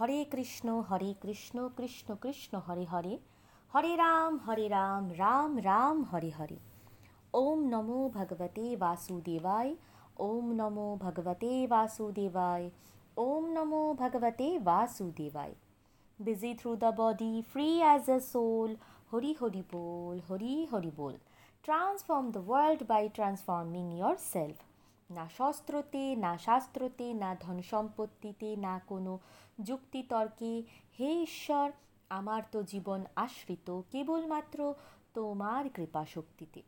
হরে কৃষ্ণ হরে কৃষ্ণ কৃষ্ণ কৃষ্ণ, হরে হরে। হরে রাম হরে রাম রাম রাম, হরে হরে। ওম নমো ভগবতে বাসুদেবায়, ওম নমো ভগবতে বাসুদেবায়, ওম নমো ভগবতে বাসুদেবায়। Busy through the body free as a soul Hari Hari bowl, Hari Hari bowl. Transform the world by transforming yourself না শস্ত্রতে, না শাস্ত্রতে, না ধন সম্পত্তিতে না কোনো যুক্তিতর্কে, হে ঈশ্বর, আমার তো জীবন আশ্রিত, কেবলমাত্র তোমার কৃপা শক্তিতে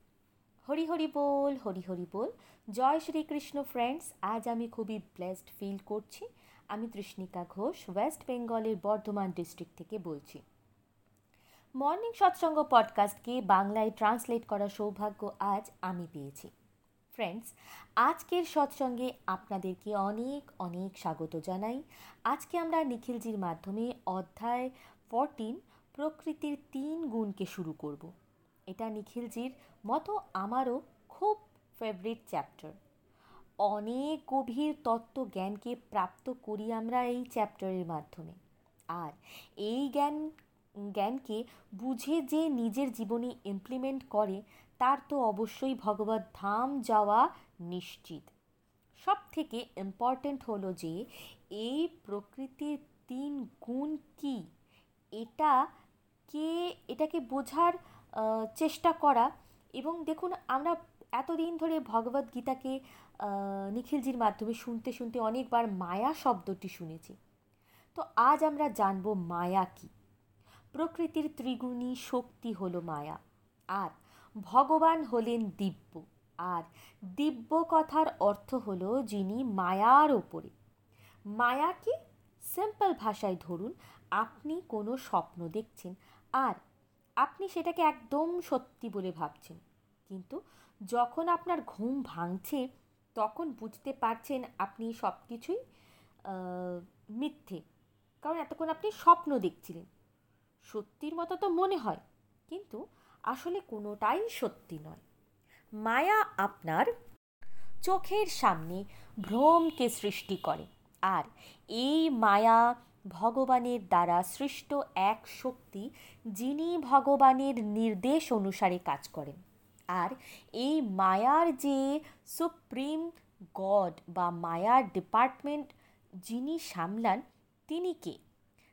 হরি হরি বল, হরি হরি বল। জয় শ্রীকৃষ্ণ ফ্রেন্ডস আজ আমি খুবই ব্লেসড ফিল করছি। আমি তৃষ্ণিকা ঘোষ ওয়েস্ট বেঙ্গলের বর্ধমান ডিস্ট্রিক্ট থেকে বলছি। মর্নিং সৎসঙ্গ পডকাস্টকে বাংলায় ট্রান্সলেট করার সৌভাগ্য আজ আমি পেয়েছি। ফ্রেন্ডস আজকের সৎসঙ্গে আপনাদেরকে অনেক অনেক স্বাগত জানাই। আজকে আমরা নিখিলজির মাধ্যমে অধ্যায় ফরটিন প্রকৃতির তিন গুণকে শুরু করব। এটা নিখিলজির মতো আমারও খুব ফেভারিট চ্যাপ্টার অনেক গভীর তত্ত্ব জ্ঞানকে প্রাপ্ত করি আমরা এই চ্যাপ্টারের মাধ্যমে। আর এই জ্ঞান, জ্ঞানকে বুঝে যে নিজের জীবনে ইমপ্লিমেন্ট করে তার তো অবশ্যই ভগবত ধাম যাওয়া নিশ্চিত। সব থেকে ইম্পর্ট্যান্ট হলো যে, এই প্রকৃতির তিন গুণ কি? এটা কে, এটাকে বোঝার চেষ্টা করা এবং দেখুন, আমরা এতদিন ধরে ভগবত গীতাকে নিখিলজির মাধ্যমে শুনতে শুনতে অনেকবার মায়া শব্দটি শুনেছি। তো আজ আমরা জানব মায়া কি? প্রকৃতির ত্রিগুণী শক্তি হলো মায়া। আর ভগবান হলেন দিব্য। আর দিব্য কথার অর্থ হলো যিনি মায়ার ওপরে মায়া কি সিম্পল ভাষায় ধরুন, আপনি কোনো স্বপ্ন দেখছেন আর আপনি সেটাকে একদম সত্যি বলে ভাবছেন। কিন্তু যখন আপনার ঘুম ভাঙছে, তখন বুঝতে পারছেন আপনি সব কিছুই মিথ্যে। কারণ এতক্ষণ আপনি স্বপ্ন দেখছিলেন। সত্যির মতো তো মনে হয়, কিন্তু আসলে কোনোটাই সত্যি নয়। মায়া আপনার চোখের সামনে ভ্রমকে সৃষ্টি করে আর এই মায়া ভগবানের দ্বারা সৃষ্ট এক শক্তি যিনি ভগবানের নির্দেশ অনুসারে কাজ করেন। আর এই মায়ার যে সুপ্রিম গড বা মায়ার ডিপার্টমেন্ট যিনি সামলান, তিনি কে?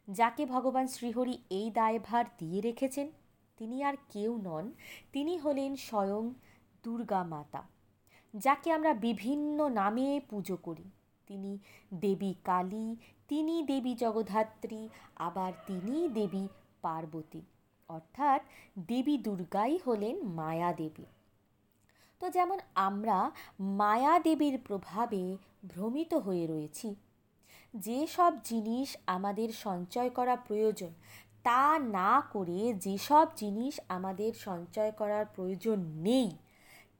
যাকে ভগবান শ্রীহরি এই দায়ভার দিয়ে রেখেছেন তিনি আর কেউ নন, তিনি হলেন স্বয়ং দুর্গা মাতা, যাকে আমরা বিভিন্ন নামে পুজো করি। তিনি দেবী কালী, তিনি দেবী জগধাত্রী আবার তিনি দেবী পার্বতী, অর্থাৎ দেবী দুর্গাই হলেন মায়া দেবী। তো যেমন আমরা মায়া দেবীর প্রভাবে ভ্রমিত হয়ে রয়েছি যেসব জিনিস আমাদের সঞ্চয় করা প্রয়োজন তা না করে যেসব জিনিস আমাদের সঞ্চয় করার প্রয়োজন নেই,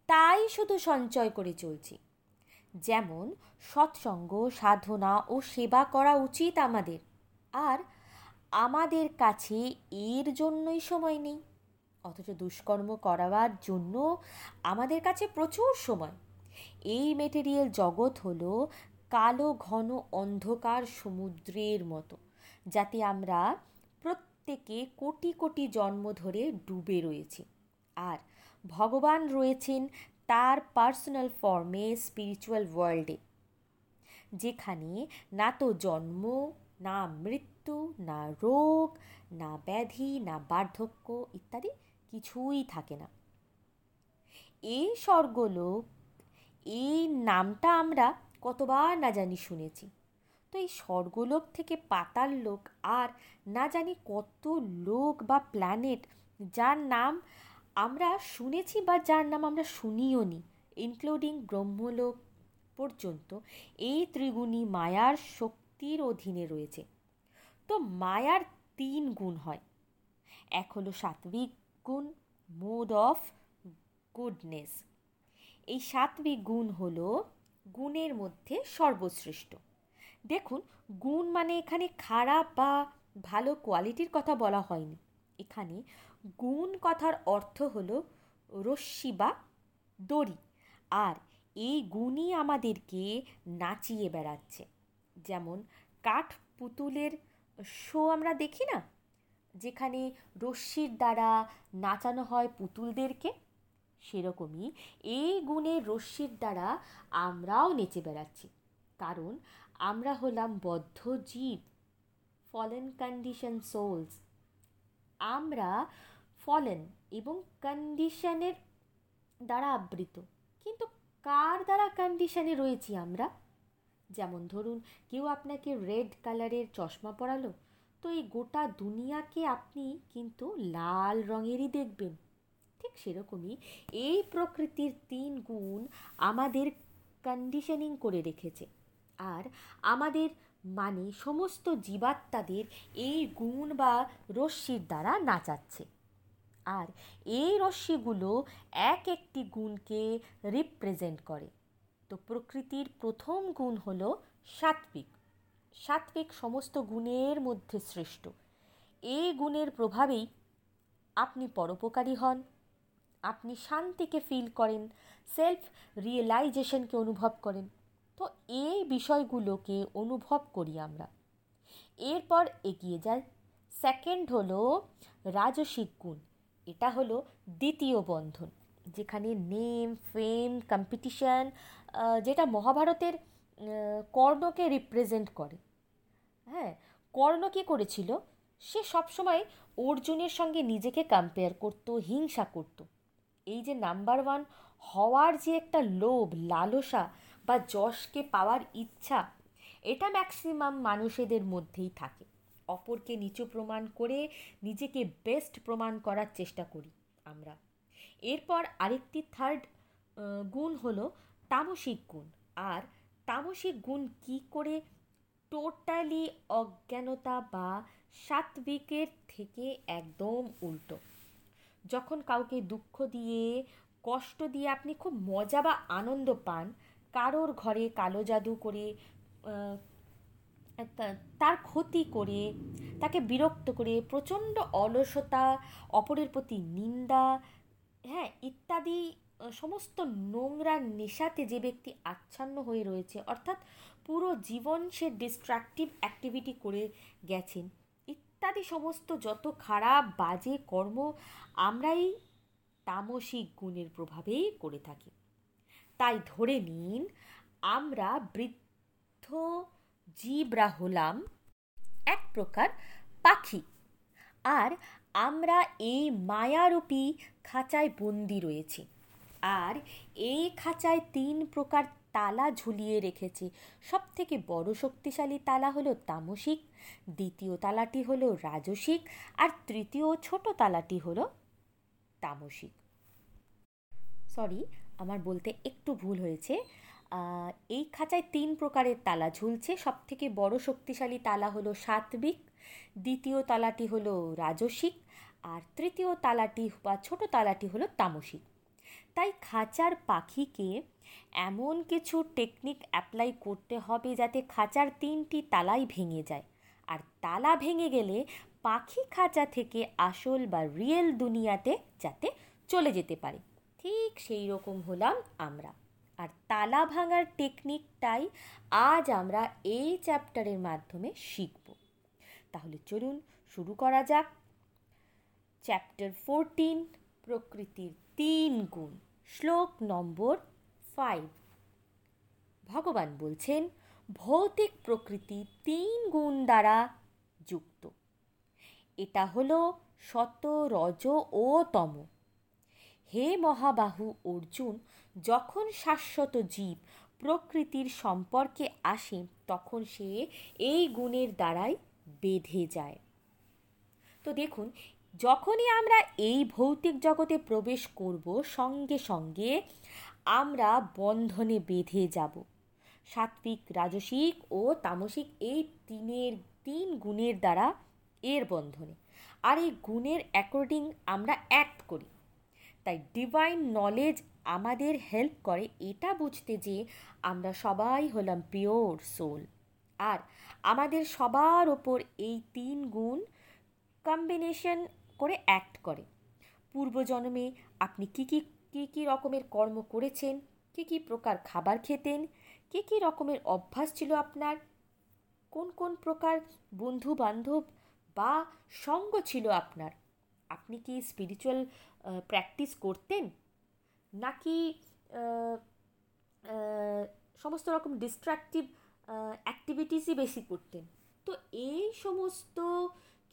তাই শুধু সঞ্চয় করে চলছি। যেমন সৎসঙ্গ, সাধনা ও সেবা করা উচিত আমাদের। আর আমাদের কাছে এর জন্যই সময় নেই। অথচ দুষ্কর্ম করাবার জন্য আমাদের কাছে প্রচুর সময়। এই মেটেরিয়াল জগৎ হলো কালো ঘন অন্ধকার সমুদ্রের মতো, যাতে আমরা প্রত্যেকে কোটি কোটি জন্ম ধরে ডুবে রয়েছি। আর ভগবান রয়েছেন তার পার্সোনাল ফর্মে স্পিরিচুয়াল ওয়ার্ল্ডে যেখানে না তো জন্ম, না মৃত্যু, না রোগ, না ব্যাধি, না বার্ধক্য ইত্যাদি কিছুই থাকে না। এই স্বর্গলোক, এই নামটা আমরা কতবার না জানি শুনেছি। তো এই স্বর্গলোক থেকে পাতাল লোক আর না জানি কত লোক বা প্ল্যানেট যার নাম আমরা শুনেছি বা যার নাম আমরা শুনিও নি ইনক্লুডিং ব্রহ্মলোক পর্যন্ত, এই ত্রিগুণী মায়ার শক্তির অধীনে রয়েছে। তো মায়ার তিন গুণ হয়। এক হলো সাত্বিক গুণ মোড অফ গুডনেস এই সাত্বিক গুণ হলো গুণের মধ্যে সর্বশ্রেষ্ঠ। দেখুন, গুণ মানে এখানে খারাপ বা ভালো কোয়ালিটির কথা বলা হয়নি। এখানে গুণ কথার অর্থ হলো রশ্মি বা দড়ি। আর এই গুণই আমাদেরকে নাচিয়ে বেড়াচ্ছে। যেমন কাঠ পুতুলের শো আমরা দেখি না? যেখানে রশ্মির দ্বারা নাচানো হয় পুতুলদেরকে, সেরকমই এই গুণের রশ্মির দ্বারা আমরাও নেচে বেড়াচ্ছি। কারণ আমরা হলাম বদ্ধ জীব ফলেন কন্ডিশন সোলস আমরা ফলেন এবং কন্ডিশনের দ্বারা আবৃত। কিন্তু কার দ্বারা কন্ডিশনে রয়েছি আমরা? যেমন ধরুন, কেউ আপনাকে রেড কালারের চশমা পরালো, তো এই গোটা দুনিয়াকে আপনি কিন্তু লাল রঙেরই দেখবেন। ঠিক সেরকমই এই প্রকৃতির তিন গুণ আমাদের কন্ডিশনিং করে রেখেছে। আর আমাদের মানে সমস্ত জীবাত্মাদের এই গুণ বা রশ্মির দ্বারা নাচাচ্ছে। আর এই রশ্মিগুলো এক একটি গুণকে রিপ্রেজেন্ট করে। তো প্রকৃতির প্রথম গুণ হলো সাত্বিক সাত্বিক সমস্ত গুণের মধ্যে শ্রেষ্ঠ। এই গুণের প্রভাবেই আপনি পরোপকারী হন, আপনি শান্তিকে ফিল করেন সেলফ রিয়েলাইজেশনকে অনুভব করেন। তো এই বিষয়গুলোকে অনুভব করি আমরা। এরপর এগিয়ে যাই। সেকেন্ড হলো রাজসিক গুণ। এটা হলো দ্বিতীয় বন্ধন, যেখানে নেম ফেম কম্পিটিশান যেটা মহাভারতের কর্ণকে রিপ্রেজেন্ট করে। হ্যাঁ কর্ণ কী করেছিল? সে সবসময় অর্জুনের সঙ্গে নিজেকে কম্পেয়ার করতো, হিংসা করতো। এই যে নাম্বার ওয়ান হওয়ার যে একটা লোভ, লালসা বা যশকে পাওয়ার ইচ্ছা, এটা ম্যাক্সিমাম মানুষেদের মধ্যেই থাকে। অপরকে নিচু প্রমাণ করে নিজেকে বেস্ট প্রমাণ করার চেষ্টা করি আমরা। এরপর আরেকটি থার্ড গুণ হলো তামসিক গুণ। আর তামসিক গুণ কি করে টোটালি অজ্ঞানতা বা সাত্বিকের থেকে একদম উল্টো? যখন কাউকে দুঃখ দিয়ে, কষ্ট দিয়ে আপনি খুব মজা বা আনন্দ পান কারোর ঘরে কালো জাদু করে তার ক্ষতি করে, তাকে বিরক্ত করে, প্রচণ্ড অলসতা, অপরের প্রতি নিন্দা হ্যাঁ ইত্যাদি সমস্ত নোংরা নেশাতে যে ব্যক্তি আচ্ছন্ন হয়ে রয়েছে, অর্থাৎ পুরো জীবন সে ডিস্ট্রাকটিভ অ্যাক্টিভিটি করে গেছেন। ইত্যাদি সমস্ত যত খারাপ, বাজে কর্ম আমরাই তামসিক গুণের প্রভাবেই করে থাকি। তাই ধরে নিন, আমরা বৃদ্ধ জীবরা হলাম এক প্রকার পাখি। আর আমরা এই মায়ারূপী খাঁচায় বন্দি রয়েছি। আর এই খাঁচায় তিন প্রকার তালা ঝুলিয়ে রেখেছে। সব থেকে বড় শক্তিশালী তালা হলো তামসিক, দ্বিতীয় তালাটি হলো রাজসিক, আর তৃতীয় ছোট তালাটি হলো তামসিক। সরি আমার বলতে একটু ভুল হয়েছে। এই খাঁচায় তিন প্রকারের তালা ঝুলছে। সব থেকে বড় শক্তিশালী তালা হলো সাত্বিক, দ্বিতীয় তালাটি হলো রাজসিক, আর তৃতীয় তালাটি বা ছোট তালাটি হলো তামসিক। তাই খাঁচার পাখিকে এমন কিছু টেকনিক অ্যাপ্লাই করতে হবে যাতে খাঁচার তিনটি তালাই ভেঙে যায়। আর তালা ভেঙে গেলে পাখি খাঁচা থেকে আসল বা রিয়েল দুনিয়াতে যাতে চলে যেতে পারে। ঠিক সেই রকম হলাম আমরা। আর তালা ভাঙার টেকনিকটাই আজ আমরা এই চ্যাপ্টারের মাধ্যমে শিখব। তাহলে চলুন শুরু করা যাক। চ্যাপ্টার ফোরটিন প্রকৃতির তিন গুণ, শ্লোক নম্বর ফাইভ ভগবান বলছেন, ভৌতিক প্রকৃতি তিন গুণ দ্বারা যুক্ত। এটা হলো শত রজ ও তম। হে মহাবাহু অর্জুন, যখন শাশ্বত জীব প্রকৃতির সম্পর্কে আসে, তখন সে এই গুণের দ্বারাই বেঁধে যায়। তো দেখুন, যখনই আমরা এই ভৌতিক জগতে প্রবেশ করব, সঙ্গে সঙ্গে আমরা বন্ধনে বেঁধে যাব। সাত্বিক রাজসিক ও তামসিক এই তিনের, তিন গুণের দ্বারা এর বন্ধনে। আর এই গুণের অ্যাকর্ডিং আমরা অ্যাক্ট করি। তাই ডিভাইন নলেজ আমাদের হেল্প করে। এটা বুঝতে যে আমরা সবাই হলাম পিওর সোল আর আমাদের সবার ওপর এই তিন গুণ কম্বিনেশন করে অ্যাক্ট করে। পূর্বজন্মে আপনি কী কী কী কী রকমের কর্ম করেছেন? কী কী প্রকার খাবার খেতেন? কী কী রকমের অভ্যাস ছিল আপনার? কোন কোন প্রকার বন্ধু বান্ধব বা সঙ্গ ছিল আপনার? আপনি কি স্পিরিচুয়াল প্র্যাকটিস করতেন? নাকি সমস্ত রকম ডিস্ট্রাকটিভ অ্যাক্টিভিটিসই বেশি করতেন? তো এই সমস্ত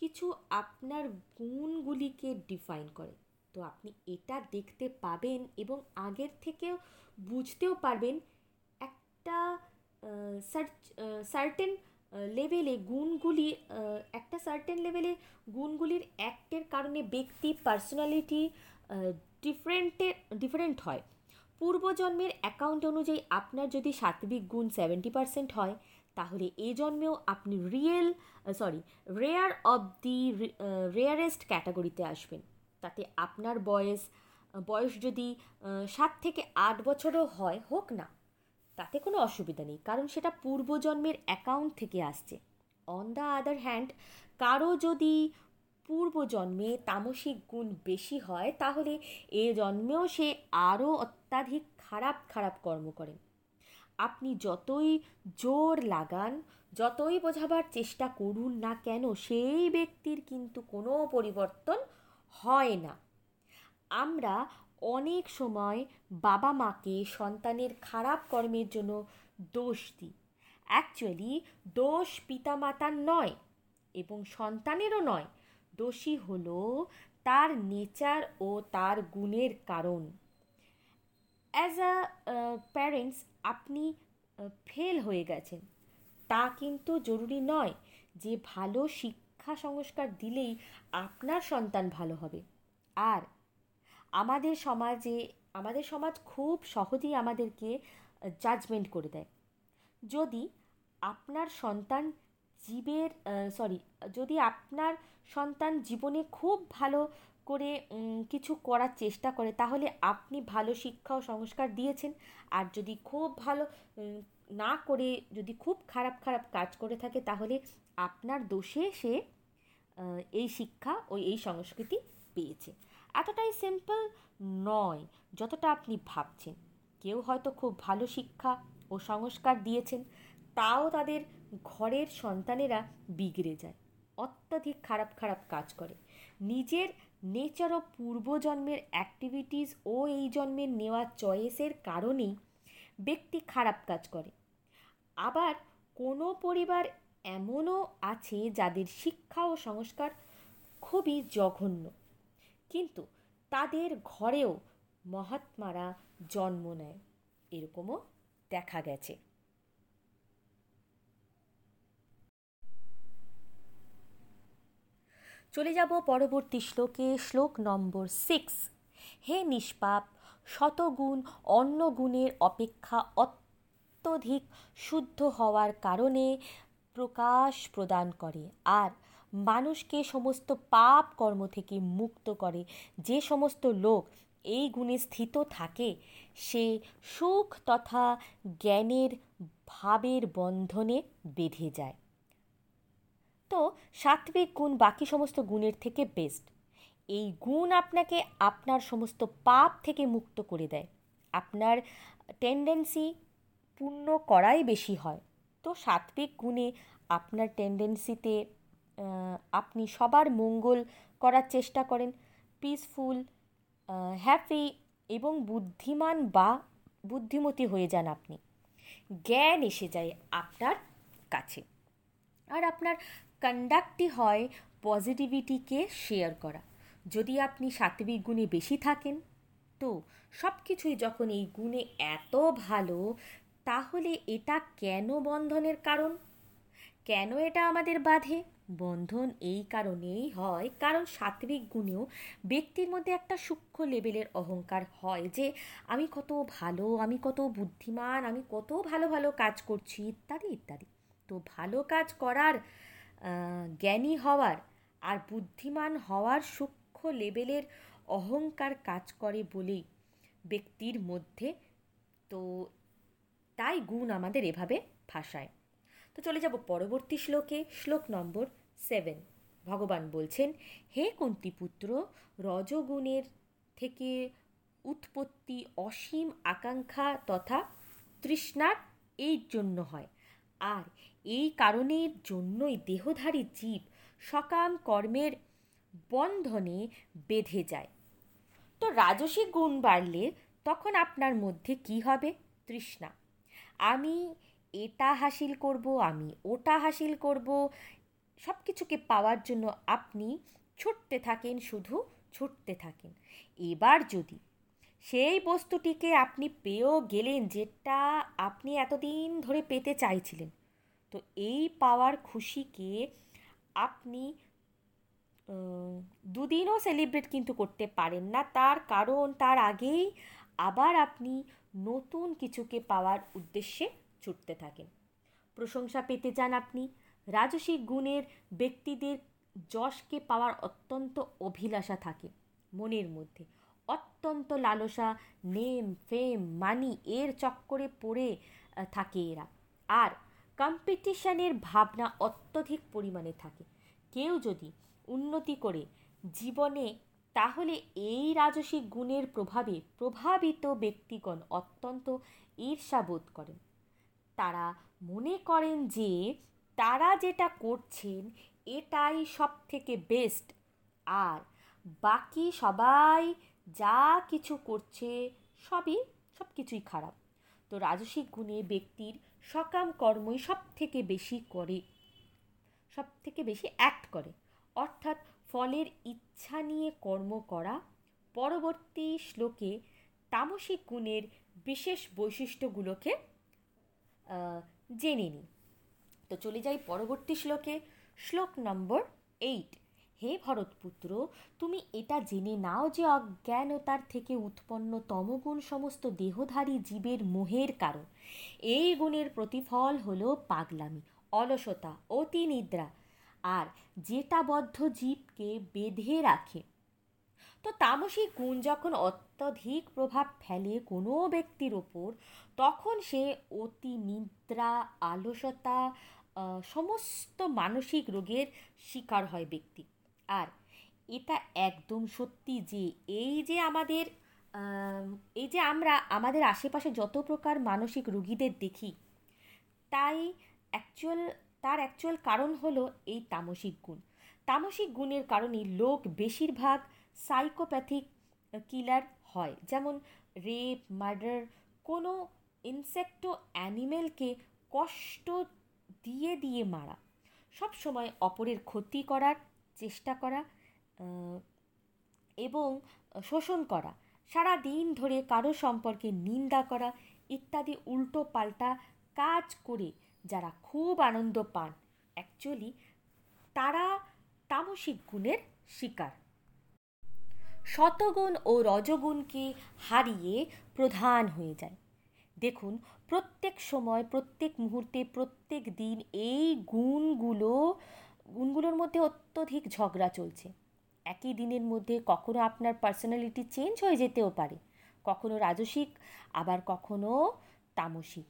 কিছু আপনার গুণগুলিকে ডিফাইন করে। তো আপনি এটা দেখতে পাবেন এবং আগের থেকেও বুঝতেও পারবেন একটা সার্টেন লেভেলে গুণগুলি একটা সার্টেন লেভেলে গুণগুলির অ্যাক্টের কারণে ব্যক্তি পার্সোনালিটি ডিফারেন্টে ডিফারেন্ট হয়। পূর্বজন্মের অ্যাকাউন্ট অনুযায়ী আপনার যদি সাত্বিক গুণ সেভেন্টি পার্সেন্ট হয়, তাহলে এ জন্মেও আপনি real sorry rare of the rarest ক্যাটাগরিতে আসবেন। তাতে আপনার বয়স বয়স যদি সাত থেকে আট বছরও হয়, হোক না তাতে কোনো অসুবিধা নেই, কারণ সেটা পূর্বজন্মের অ্যাকাউন্ট থেকে আসছে। অন দ্য আদার হ্যান্ড কারও যদি পূর্বজন্মে তামসিক গুণ বেশি হয়, তাহলে এ জন্মেও সে আরও অত্যাধিক খারাপ খারাপ কর্ম করেন আপনি যতই জোর লাগান, যতই বোঝাবার চেষ্টা করুন না কেন, সেই ব্যক্তির কিন্তু কোনো পরিবর্তন হয় না। আমরা অনেক সময় বাবা মাকে সন্তানের খারাপ কর্মের জন্য দোষ দিই। অ্যাকচুয়ালি দোষ পিতামাতার নয় এবং সন্তানেরও নয়। দোষী হল তার নেচার ও তার গুণের কারণ। অ্যাজ আ প্যারেন্টস আপনি ফেল হয়ে গেছেন। তা কিন্তু জরুরি নয় যে ভালো শিক্ষা সংস্কার দিলেই আপনার সন্তান ভালো হবে। আর আমাদের সমাজে, আমাদের সমাজ খুব সহজেই আমাদেরকে জাজমেন্ট করে দেয়। যদি আপনার সন্তান জীবের সরি যদি আপনার সন্তান জীবনে খুব ভালো করে কিছু করার চেষ্টা করে, তাহলে আপনি ভালো শিক্ষা ও সংস্কার দিয়েছেন। আর যদি খুব ভালো না করে, যদি খুব খারাপ খারাপ কাজ করে থাকে, তাহলে আপনার দোষে সে এই শিক্ষা ও এই সংস্কৃতি পেয়েছে। এতটাই সিম্পল নয় যতটা আপনি ভাবছেন। কেউ হয়তো খুব ভালো শিক্ষা ও সংস্কার দিয়েছেন, তাও তাদের ঘরের সন্তানেরা বিগড়ে যায়, অত্যাধিক খারাপ খারাপ কাজ করে। নিজের নেচার ও পূর্বজন্মের অ্যাক্টিভিটিস ও এই জন্মের নেওয়া চয়েসের কারণেই ব্যক্তি খারাপ কাজ করে। আবার কোনো পরিবার এমনও আছে যাদের শিক্ষা ও সংস্কার খুবই জঘন্য। কিন্তু তাদের ঘরেও মহাত্মারা জন্ম নেয়। এরকমও দেখা গেছে। চলে যাব পরবর্তী শ্লোকে, শ্লোক নম্বর সিক্স হে নিষ্পাপ, শতগুণ অন্য গুণের অপেক্ষা অত্যধিক শুদ্ধ হওয়ার কারণে প্রকাশ প্রদান করে। আর মানুষকে সমস্ত পাপ কর্ম থেকে মুক্ত করে। যে সমস্ত লোক এই গুণে স্থিত থাকে, সে সুখ তথা জ্ঞানের ভাবের বন্ধনে বেঁধে যায়। তো সাত্বিক গুণ বাকি সমস্ত গুণের থেকে বেস্ট এই গুণ আপনাকে আপনার সমস্ত পাপ থেকে মুক্ত করে দেয়। আপনার টেন্ডেন্সি পূর্ণ করাই বেশি হয়। তো সাত্বিক গুণে আপনার টেন্ডেন্সিতে আপনি সবার মঙ্গল করার চেষ্টা করেন। পিসফুল হ্যাপি এবং বুদ্ধিমান বা বুদ্ধিমতী হয়ে যান আপনি। জ্ঞান এসে যায় আপনার কাছে। আর আপনার কন্ডাক্টই হয় পজিটিভিটিকে শেয়ার করা। যদি আপনি সাত্বিক গুণে বেশি থাকেন, তো সব কিছুই যখন এই গুণে এত ভালো, তাহলে এটা কেন বন্ধনের কারণ? কেন এটা আমাদের বাধে? বন্ধন এই কারণেই হয়, কারণ সাত্বিক গুণেও ব্যক্তির মধ্যে একটা সূক্ষ্ম লেভেলের অহংকার হয় যে আমি কত ভালো, আমি কত বুদ্ধিমান, আমি কত ভালো ভালো কাজ করছি, ইত্যাদি ইত্যাদি। তো ভালো কাজ করার জ্ঞানী হওয়ার আর বুদ্ধিমান হওয়ার সূক্ষ্ম লেভেলের অহংকার কাজ করে বলেই ব্যক্তির মধ্যে, তো তাই গুণ আমাদের এভাবে ভাষায় তো চলে যাব পরবর্তী শ্লোকে, শ্লোক নম্বর সেভেন ভগবান বলছেন, হে কুন্তিপুত্র, রজগুণের থেকে উৎপত্তি অসীম আকাঙ্ক্ষা তথা তৃষ্ণার এই জন্য হয়। আর এই কারণের জন্যই দেহধারী জীব সকাম কর্মের বন্ধনে বেঁধে যায়। তো রাজসিক গুণ বাড়লে তখন আপনার মধ্যে কি হবে? তৃষ্ণা। আমি এটা হাসিল করব, আমি ওটা হাসিল করব সব কিছুকে পাওয়ার জন্য আপনি ছুটতে থাকেন, শুধু ছুটতে থাকেন। এবার যদি সেই বস্তুটিকে আপনি পেয়েও গেলেন, যেটা আপনি এতদিন ধরে পেতে চাইছিলেন, তো এই পাওয়ার খুশিকে আপনি দুদিনও সেলিব্রেট কিন্তু করতে পারেন না। তার কারণ, তার আগেই আবার আপনি নতুন কিছুকে পাওয়ার উদ্দেশ্যে ছুটতে থাকেন। প্রশংসা পেতে চান আপনি। রাজসিক গুণের ব্যক্তিদের যশকে পাওয়ার অত্যন্ত অভিলাষা থাকে মনের মধ্যে। অত্যন্ত লালসা, নেম, ফেম, মানি এর চক্করে পড়ে থাকে এরা। আর কম্পিটিশনের ভাবনা অত্যধিক পরিমাণে থাকে। কেউ যদি উন্নতি করে জীবনে, তাহলে এই রাজসিক গুণের প্রভাবে প্রভাবিত ব্যক্তিগণ অত্যন্ত ঈর্ষাবোধ করেন। তারা মনে করেন যে তারা যেটা করছেন, এটাই সব থেকে বেস্ট আর বাকি সবাই যা কিছু করছে, সবই সব কিছুই খারাপ। তো রাজসিক গুণে ব্যক্তির সকাম কর্মই সব থেকে বেশি করে সব থেকে বেশি অ্যাক্ট করে। অর্থাৎ ফলের ইচ্ছা নিয়ে কর্ম করা, পরবর্তী শ্লোকে তামসিক গুণের বিশেষ বৈশিষ্ট্যগুলোকে জেনে নিই তো চলে যাই পরবর্তী শ্লোকে। শ্লোক নম্বর এইট হে ভরতপুত্র, তুমি এটা জেনে নাও যে অজ্ঞানতার থেকে উৎপন্ন তমগুণ সমস্ত দেহধারী জীবের মোহের কারণ। এই গুণের প্রতিফল হল পাগলামি, অলসতা, অতি নিদ্রা, আর যেটা বদ্ধ জীবকে বেঁধে রাখে। তো তামসিক গুণ যখন অত্যধিক প্রভাব ফেলে কোনো ব্যক্তির ওপর তখন সে অতি নিদ্রা, আলসতা সমস্ত মানসিক রোগের শিকার হয় ব্যক্তি। আর এটা একদম সত্যি যে এই যে আমাদের এই যে আমরা আমাদের আশেপাশে যত প্রকার মানসিক রুগীদের দেখি, তাই অ্যাকচুয়াল তার অ্যাকচুয়াল কারণ হলো এই তামসিক গুণ। তামসিক গুণের কারণে লোক বেশিরভাগ সাইকোপ্যাথিক কিলার হয়। যেমন রেপ মার্ডার কোনো ইনসেক্টো অ্যানিমেলকে কষ্ট দিয়ে দিয়ে মারা। সব সময় অপরের ক্ষতি করার চেষ্টা করা এবং শোষণ করা, সারা দিন ধরে কারও সম্পর্কে নিন্দা করা ইত্যাদি উল্টো পাল্টা কাজ করে যারা খুব আনন্দ পান অ্যাকচুয়ালি তারা তামসিক গুণের শিকার। শতগুণ ও রজগুণকে হারিয়ে প্রধান হয়ে যায়। দেখুন, প্রত্যেক সময়, প্রত্যেক মুহূর্তে, প্রত্যেক দিন এই গুণগুলো, গুণগুলোর মধ্যে অত্যধিক ঝগড়া চলছে। একই দিনের মধ্যে কখনো আপনার পার্সোনালিটি চেঞ্জ হয়ে যেতেও পারে, কখনো রাজসিক, আবার কখনো তামসিক,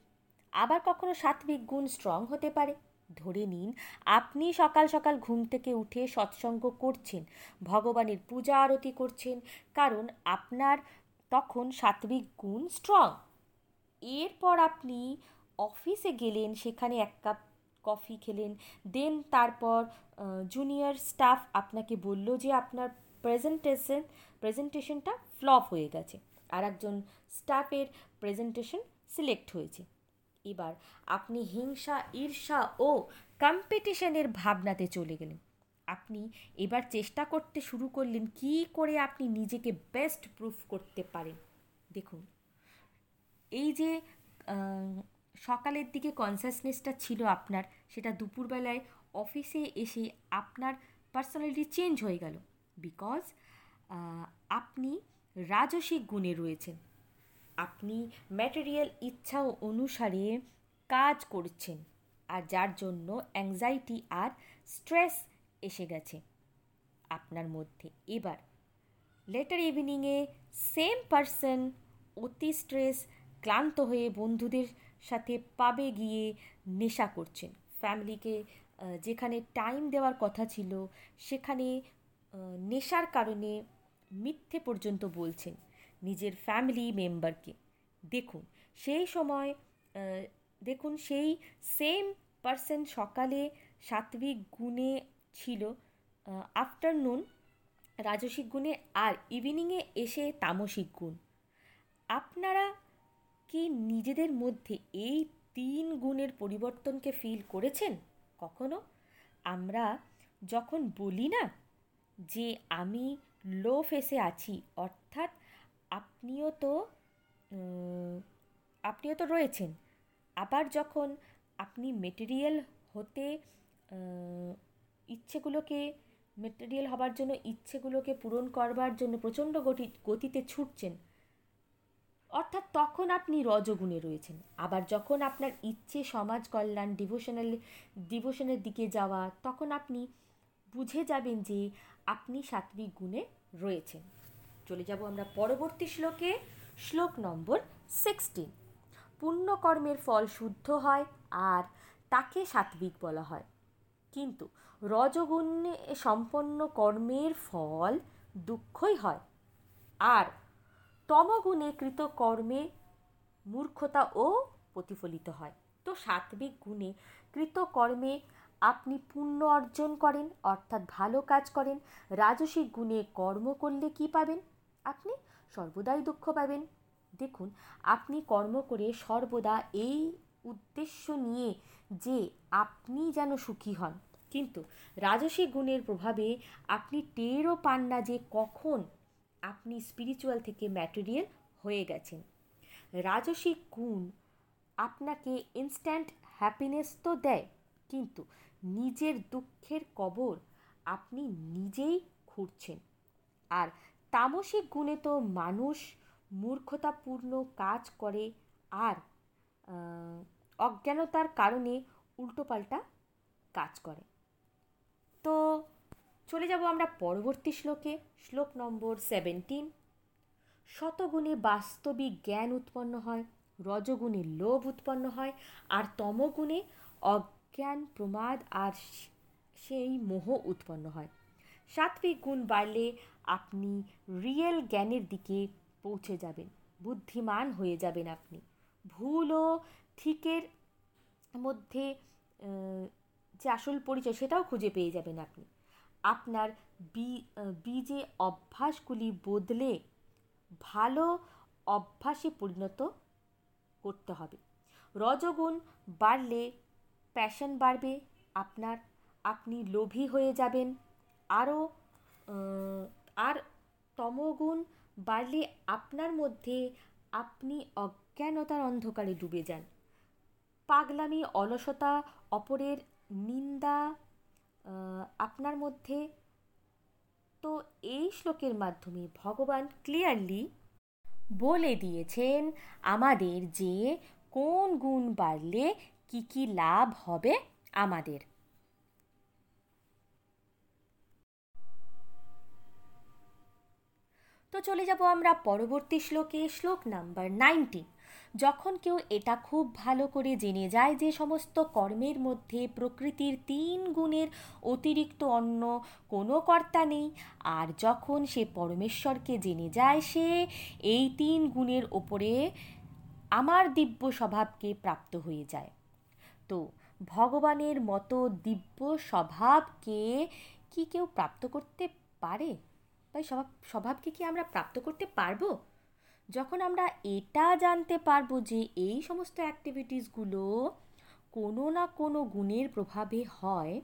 আবার কখনো সাত্বিক গুণ স্ট্রং হতে পারে। ধরে নিন, আপনি সকাল সকাল ঘুম থেকে উঠে সৎসঙ্গ করছেন, ভগবানের পূজা আরতি করছেন, কারণ আপনার তখন সাত্বিক গুণ স্ট্রং এরপর আপনি অফিসে গেলেন, সেখানে এক কাপ কফি খেলেন, দেন তারপর জুনিয়র স্টাফ আপনাকে বলল যে আপনার প্রেজেন্টেশন প্রেজেন্টেশনটা ফ্লপ হয়ে গেছে। আর একজন স্টাফের প্রেজেন্টেশন সিলেক্ট হয়েছে। এবার আপনি হিংসা, ঈর্ষা ও কম্পিটিশনের ভাবনাতে চলে গেলেন। আপনি এবার চেষ্টা করতে শুরু করলেন, কি করে আপনি নিজেকে বেস্ট প্রুফ করতে পারেন? দেখুন এই যে সকালের দিকে কনসাসনেসটা ছিল আপনার, সেটা দুপুরবেলায় অফিসে এসে আপনার পার্সোনালিটি চেঞ্জ হয়ে গেল। বিকজ আপনি রাজসিক গুণে রয়েছেন। আপনি ম্যাটেরিয়াল ইচ্ছা অনুসারে কাজ করছেন। আর যার জন্য অ্যাংজাইটি আর স্ট্রেস এসে গেছে। আপনার মধ্যে এবার লেটার ইভিনিংয়ে সেম পারসন অতি স্ট্রেস ক্লান্ত হয়ে বন্ধুদের সাথে পাবে গিয়ে নেশা করছেন। ফ্যামিলিকে যেখানে টাইম দেওয়ার কথা ছিল, সেখানে নেশার কারণে মিথ্যে পর্যন্ত বলছেন নিজের ফ্যামিলি মেম্বারকে দেখুন, সেই সময় দেখুন সেই সেম পার্সন সকালে সাত্বিক গুণে ছিল আফটারনুন রাজসিক গুণে আর ইভিনিংয়ে এসে তামসিক গুণ। আপনারা কি নিজেদের মধ্যে এই তিন গুণের পরিবর্তনকে ফিল করেছেন? কখনো? আমরা যখন বলি না যে আমি লো ফেসে আছি, অর্থাৎ আপনিও তো আপনিও তো রয়েছেন, আবার যখন আপনি মেটেরিয়াল হতে ইচ্ছেগুলোকে মেটেরিয়াল হবার জন্য ইচ্ছেগুলোকে পূরণ করবার জন্য প্রচণ্ড গতি, গতিতে ছুটছেন অর্থাৎ তখন আপনি রজগুণে রয়েছেন। আবার যখন আপনার ইচ্ছে সমাজ কল্যাণ ডিভোশনাল ডিভোশনের দিকে যাওয়া, তখন আপনি বুঝে যাবেন যে আপনি সাত্বিক গুণে রয়েছেন। চলে যাব আমরা পরবর্তী শ্লোকে, শ্লোক নম্বর সিক্সটিন পুণ্যকর্মের ফল শুদ্ধ হয় আর তাকে সাত্বিক বলা হয়। কিন্তু রজগুণে সম্পন্ন কর্মের ফল দুঃখই হয়। আর তমগুণে কৃত কর্মে মূর্খতা ও প্রতিফলিত হয়। তো সাত্বিক গুণে কৃত কর্মে আপনি পুণ্য অর্জন করেন, অর্থাৎ ভালো কাজ করেন। রাজসিক গুণে কর্ম করলে কি পাবেন? আপনি সর্বদাই দুঃখ পাবেন। দেখুন, আপনি কর্ম করে সর্বদা এই উদ্দেশ্য নিয়ে যে আপনি যেন সুখী হন। কিন্তু রাজসিক গুণের প্রভাবে আপনি টেরও পান না যে কখন আপনি স্পিরিচুয়াল থেকে ম্যাটেরিয়াল হয়ে গেছেন। রাজসিক গুণ আপনাকে ইনস্ট্যান্ট হ্যাপিনেস তো দেয়, কিন্তু নিজের দুঃখের কবর আপনি নিজেই খুঁড়ছেন। আর তামসিক গুণে তো মানুষ মূর্খতাপূর্ণ কাজ করে আর অজ্ঞানতার কারণে উল্টোপাল্টা কাজ করে। তো চলে যাব আমরা পরবর্তী শ্লোকে, শ্লোক নম্বর সেভেন্টিন শতগুণে বাস্তবিক জ্ঞান উৎপন্ন হয়, রজগুণে লোভ উৎপন্ন হয়, আর তমগুণে অজ্ঞান, প্রমাদ আর সেই মোহ উৎপন্ন হয়। সাত্বিক গুণ বাড়লে আপনি রিয়েল জ্ঞানের দিকে পৌঁছে যাবেন, বুদ্ধিমান হয়ে যাবেন আপনি। ভুল ও ঠিকের মধ্যে যে আসল পরিচয় সেটাও খুঁজে পেয়ে যাবেন আপনি। আপনার বীজে অভ্যাসগুলি বদলে ভালো অভ্যাসে পরিণত করতে হবে। রজগুণ বাড়লে প্যাশন বাড়বে, আপনার, আপনি লোভী হয়ে যাবেন। আরও আর তমগুণ বাড়লে আপনার মধ্যে আপনি অজ্ঞানতার অন্ধকারে ডুবে যান। পাগলামি, অলসতা, অপরের নিন্দা আপনার মধ্যে তো এই শ্লোকের মাধ্যমে ভগবান ক্লিয়ারলি বলে দিয়েছেন আমাদের যে কোন গুণ বাড়লে কি কি লাভ হবে আমাদের। তো চলে যাব আমরা পরবর্তী শ্লোকে, শ্লোক নাম্বার নাইনটিন যখন কেউ এটা খুব ভালো করে জেনে যায় যে সমস্ত কর্মের মধ্যে প্রকৃতির তিন গুণের অতিরিক্ত অন্য কোনো কর্তা নেই, আর যখন সে পরমেশ্বরকে জেনে যায় সে এই তিন গুণের ওপরে আমার দিব্য স্বভাবকে প্রাপ্ত হয়ে যায়। তো ভগবানের মতো দিব্য স্বভাবকে কি কেউ প্রাপ্ত করতে পারে? তাই স্বভাব, স্বভাবকে কি আমরা প্রাপ্ত করতে পারব? যখন আমরা এটা জানতে পারব যে এই সমস্ত অ্যাক্টিভিটিসগুলো কোনো না কোনো গুণের প্রভাবে হয়,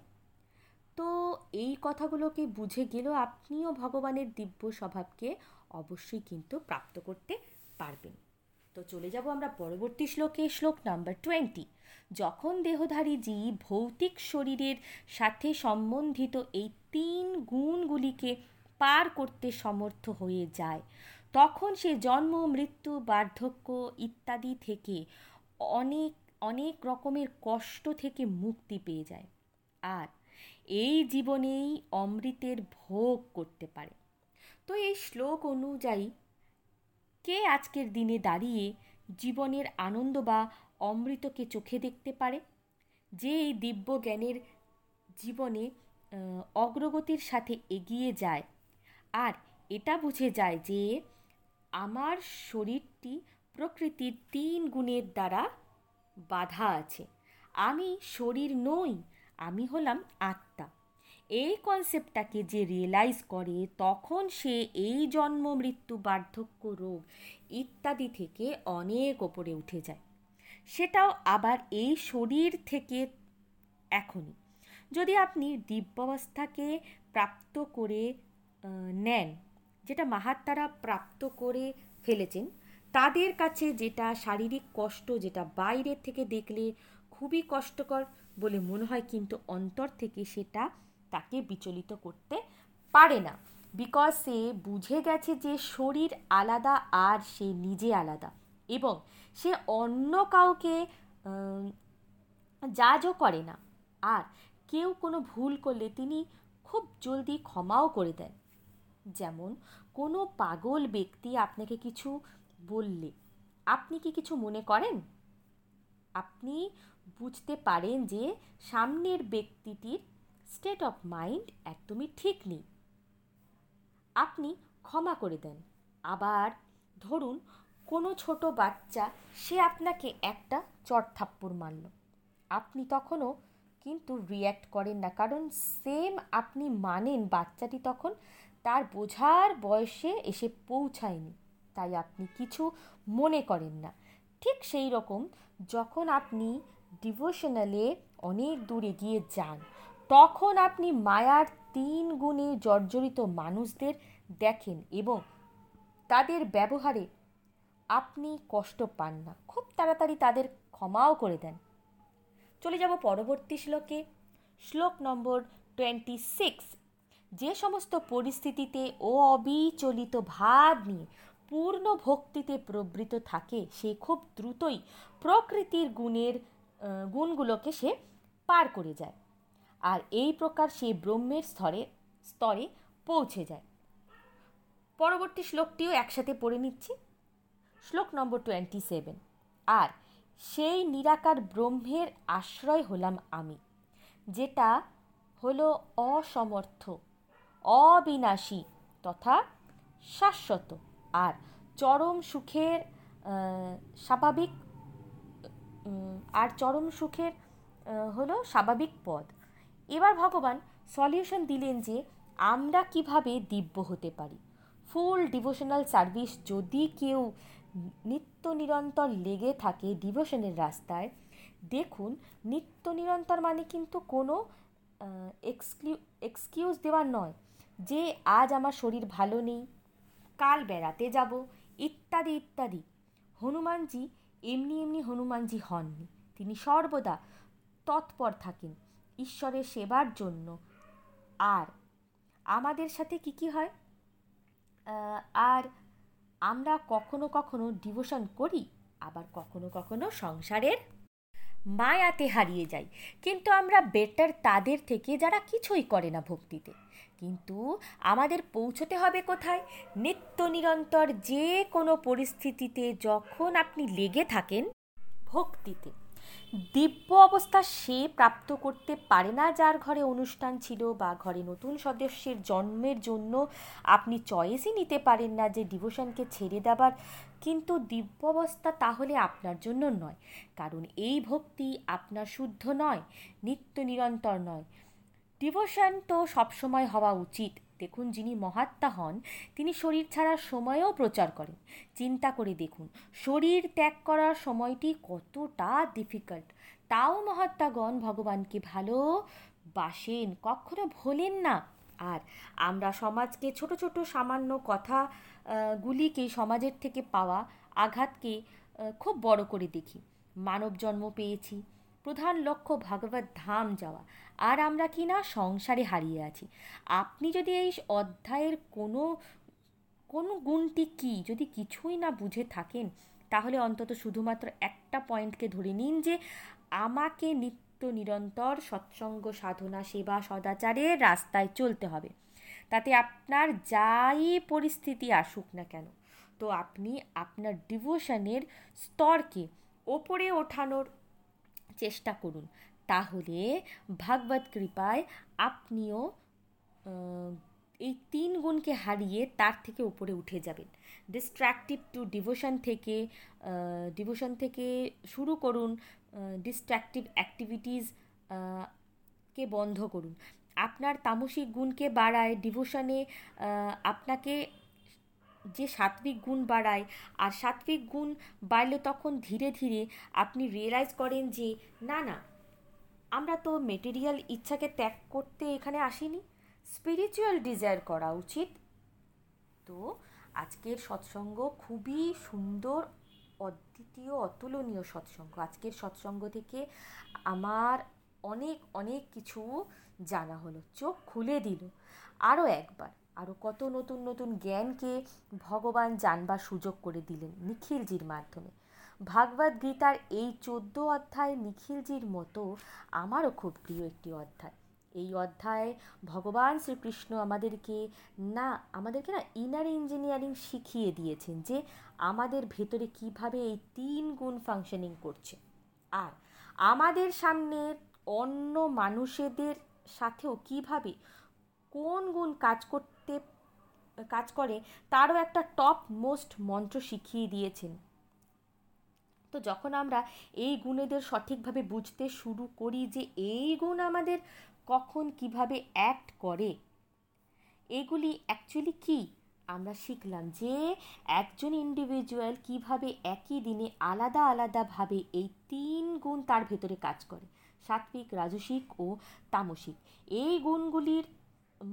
তো এই কথাগুলোকে বুঝে গেলেও আপনিও ভগবানের দিব্য স্বভাবকে অবশ্যই কিন্তু প্রাপ্ত করতে পারবেন। তো চলে যাব আমরা পরবর্তী শ্লোকে, শ্লোক নাম্বার টোয়েন্টি যখন দেহধারী জীব ভৌতিক শরীরের সাথে সম্বন্ধিত এই তিন গুণগুলিকে পার করতে সমর্থ হয়ে যায় তখন সে জন্ম, মৃত্যু, বার্ধক্য ইত্যাদি থেকে অনেক অনেক রকমের কষ্ট থেকে মুক্তি পেয়ে যায়। আর এই জীবনেই অমৃতের ভোগ করতে পারে। তো এই শ্লোক অনুযায়ী কে আজকের দিনে দাঁড়িয়ে জীবনের আনন্দ বা অমৃতকে চোখে দেখতে পারে? যে এই দিব্য জ্ঞানের জীবনে অগ্রগতির সাথে এগিয়ে যায়। আর এটা বুঝে যায় যে আমার শরীরটি প্রকৃতির তিন গুণের দ্বারা বাধা আছে। আমি শরীর নই, আমি হলাম আত্মা। এই কনসেপ্টটাকে যে রিয়েলাইজ করে, তখন সে এই জন্ম, মৃত্যু, বার্ধক্য, রোগ ইত্যাদি থেকে অনেক ওপরে উঠে যায়। সেটাও আবার এই শরীর থেকে এখনই। যদি আপনি দিব্যাবস্থাকে প্রাপ্ত করে নেন যেটা মাহাত্মারা প্রাপ্ত করে ফেলেছেন, তাদের কাছে যেটা শারীরিক কষ্ট যেটা বাইরের থেকে দেখলে খুবই কষ্টকর বলে মনে হয়, কিন্তু অন্তর থেকে সেটা তাকে বিচলিত করতে পারে না। বিকজ সে বুঝে গেছে যে শরীর আলাদা আর সে নিজে আলাদা এবং সে অন্য কাউকে জাজও করে না। আর কেউ কোনো ভুল করলে তিনি খুব জলদি ক্ষমাও করে দেন। যেমন, কোনো পাগল ব্যক্তি আপনাকে কিছু বললে, আপনি কি কিছু মনে করেন? আপনি বুঝতে পারেন যে সামনের ব্যক্তিটির স্টেট অফ মাইন্ড একদমই ঠিক নেই। আপনি ক্ষমা করে দেন। আবার ধরুন, কোনো ছোট বাচ্চা, সে আপনাকে একটা চট থাপ্পড় মারল। আপনি তখনও কিন্তু রিয়্যাক্ট করেন না। কারণ সেম আপনি মানেন বাচ্চাটি তখন তার বোঝার বয়সে এসে পৌঁছায়নি, তাই আপনি কিছু মনে করেন না। ঠিক সেই রকম যখন আপনি ডিভোশনালে অনেক দূরে গিয়ে যান, তখন আপনি মায়ার তিন গুণে জর্জরিত মানুষদের দেখেন এবং তাদের ব্যবহারে আপনি কষ্ট পান না। খুব তাড়াতাড়ি তাদের ক্ষমাও করে দেন। চলে যাব পরবর্তী শ্লোকে। শ্লোক নম্বর টোয়েন্টি সিক্স যে সমস্ত পরিস্থিতিতে ও অবিচলিত ভাব নিয়ে পূর্ণ ভক্তিতে প্রবৃত থাকে, সে খুব দ্রুতই প্রকৃতির গুণের গুণগুলোকে সে পার করে যায়। আর এই প্রকার সে ব্রহ্মের স্তরে স্তরে পৌঁছে যায়। পরবর্তী শ্লোকটিও একসাথে পড়ে নিচ্ছি। শ্লোক নম্বর টোয়েন্টি সেভেন আর, সেই নিরাকার ব্রহ্মের আশ্রয় হলাম আমি, যেটা হলো অসমর্থ। অবিনাশী তথা শাশ্বত আর চরম সুখের স্বাভাবিক আর চরম সুখের হলো স্বাভাবিক পদ এবার ভগবান সলিউশন দিলেন যে আমরা কীভাবে দিব্য হতে পারি। ফুল ডিভোশনাল সার্ভিস যদি কেউ নিত্য নিরন্তর লেগে থাকে ডিভোশনের রাস্তায়, দেখুন নিত্য নিরন্তর মানে কিন্তু কোনো এক্সকিউ এক্সকিউজ দেওয়ার নয়। যে আজ আমার শরীর ভালো নেই, কাল বেড়াতে যাব, ইত্যাদি ইত্যাদি। হনুমানজি এমনি এমনি হনুমানজি হননি। তিনি সর্বদা তৎপর থাকেন ঈশ্বরের সেবার জন্য। আর আমাদের সাথে কি কি হয়? আর আমরা কখনো কখনো ডিভোশন করি, আবার কখনো কখনো সংসারের মায়াতে হারিয়ে যাই। কিন্তু আমরা বেটার তাদের থেকে যারা কিছুই করে না ভক্তিতে। কিন্তু আমাদের পৌঁছতে হবে কোথায়? নিত্য নিরন্তর যে কোনো পরিস্থিতিতে যখন আপনি লেগে থাকেন ভক্তিতে। দিব্য অবস্থা সে প্রাপ্ত করতে পারে না যার ঘরে অনুষ্ঠান ছিল বা ঘরে নতুন সদস্যের জন্মের জন্য আপনি চয়েসই নিতে পারেন না যে ডিভোশনকে ছেড়ে দেবার। কিন্তু দিব্য অবস্থা তাহলে আপনার জন্য নয়। কারণ এই ভক্তি আপনার শুদ্ধ নয়, নিত্য নিরন্তর নয়। ডিভোশন তো সবসময় হওয়া উচিত। দেখুন, যিনি মহাত্মা হন, তিনি শরীর ছাড়ার সময়ও প্রচার করেন। চিন্তা করে দেখুন, শরীর ত্যাগ করার সময়টি কতটা ডিফিকাল্ট তাও মহাত্মাগণ ভগবানকে ভালো বাসেন, কখনো ভোলেন না। আর আমরা সমাজকে ছোট ছোট সামান্য কথা গুলিকে সমাজের থেকে পাওয়া আঘাতকে খুব বড় করে দেখি। মানব জন্ম পেয়েছি প্রধান লক্ষ্য ভাগবত ধাম যাওয়া। আর আমরা কি না সংসারে হারিয়ে আছি। আপনি যদি এই অধ্যায়ের কোনো কোনো গুণটি কী যদি কিছুই না বুঝে থাকেন, তাহলে অন্তত শুধুমাত্র একটা পয়েন্টকে ধরে নিন যে আমাকে নিত্য নিরন্তর সৎসঙ্গ সাধনা, সেবা, সদাচারের রাস্তায় চলতে হবে। তাতে আপনার যাই পরিস্থিতি আসুক না কেন, তো আপনি আপনার ডিভোশনের স্তরকে ওপরে ওঠানোর চেষ্টা করুন। তাহলে ভাগবত কৃপায় আপনিও এই তিন গুণকে হারিয়ে তার থেকে উপরে উঠে যাবেন। ডিস্ট্র্যাকটিভ টু ডিভোশন থেকে ডিভোশন থেকে শুরু করুন ডিস্ট্র্যাক্টিভ অ্যাক্টিভিটিস কে বন্ধ করুন। আপনার তামসিক গুণকে বাড়ায় ডিভোশনে আপনাকে যে সাত্বিক গুণ বাড়ায়, আর সাত্বিক গুণ বাড়লে তখন ধীরে ধীরে আপনি রিয়েলাইজ করেন যে, না না, আমরা তো মেটেরিয়াল ইচ্ছাকে ত্যাগ করতে এখানে আসিনি। স্পিরিচুয়াল ডিজায়ার করা উচিত। তো আজকের সৎসঙ্গ খুবই সুন্দর, অদ্বিতীয়, অতুলনীয় সৎসঙ্গ। আজকের সৎসঙ্গ থেকে আমার অনেক অনেক কিছু জানা হলো, চোখ খুলে দিল। আরও একবার আরও কত নতুন নতুন জ্ঞানকে ভগবান জানবার সুযোগ করে দিলেন নিখিলজির মাধ্যমে। ভাগবত গীতার এই চোদ্দ অধ্যায় নিখিলজির মতো আমারও খুব প্রিয় একটি অধ্যায়। এই অধ্যায়ে ভগবান শ্রীকৃষ্ণ আমাদেরকে না আমাদেরকে না ইনার ইঞ্জিনিয়ারিং শিখিয়ে দিয়েছেন যে আমাদের ভেতরে কীভাবে এই তিন গুণ ফাংশনিং করছে। আর আমাদের সামনে অন্য মানুষেদের সাথেও কীভাবে কোন গুণ কাজ করতে কাজ করে, তারও একটা টপ মোস্ট মন্ত্র শিখিয়ে দিয়েছেন। তো যখন আমরা এই গুণেদের সঠিকভাবে বুঝতে শুরু করি যে এই গুণ আমাদের কখন কীভাবে অ্যাক্ট করে, এগুলি অ্যাকচুয়ালি কি? আমরা শিখলাম যে একজন ইন্ডিভিজুয়াল কীভাবে একই দিনে আলাদা আলাদাভাবে এই তিন গুণ তার ভেতরে কাজ করে সাত্বিক রাজসিক ও তামসিক। এই গুণগুলির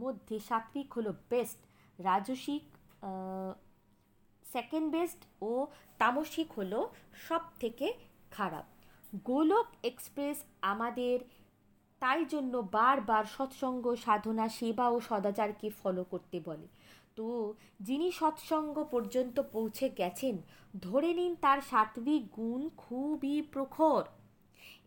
মধ্যে সাত্বিক হলো বেস্ট রাজসিক সেকেন্ড বেস্ট ও তামসিক হলো সব থেকে খারাপ। গোলক এক্সপ্রেস আমাদের তাই জন্য বারবার সৎসঙ্গ, সাধনা, সেবা ও সদাচারকে ফলো করতে বলে। তো যিনি সৎসঙ্গ পর্যন্ত পৌঁছে গেছেন, ধরে নিন তার সাত্বিক গুণ খুবই প্রখর।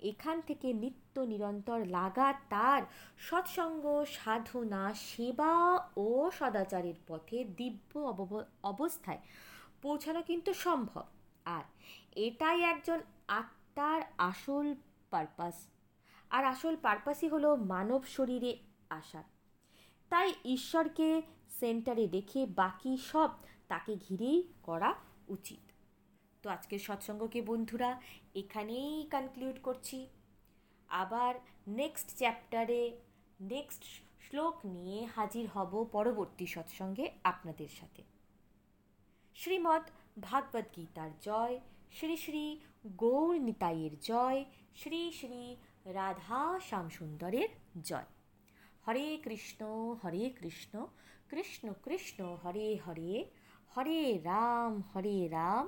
এখান থেকে নিত্য নিরন্তর লাগাতার সৎসঙ্গ, সাধনা, সেবা ও সদাচারের পথে দিব্য অবস্থায় পৌঁছানো কিন্তু সম্ভব। আর এটাই একজন আত্মার আসল পারপাস আর আসল পারপাসই হলো মানব শরীরে আসা। তাই ঈশ্বরকে সেন্টারে রেখে বাকি সব তাকে ঘিরেই করা উচিত। তো আজকের সৎসঙ্গকে বন্ধুরা? এখানেই কনক্লুড করছি। আবার নেক্সট চ্যাপ্টারে নেক্সট শ্লোক নিয়ে হাজির হব পরবর্তী সৎসঙ্গে আপনাদের সাথে। শ্রীমৎ ভাগবত গীতার জয়, শ্রী শ্রী গৌর নিতাইয়ের জয়, শ্রী শ্রী রাধা শ্যামসুন্দরের জয়। হরে কৃষ্ণ হরে কৃষ্ণ কৃষ্ণ কৃষ্ণ, হরে হরে হরে রাম হরে রাম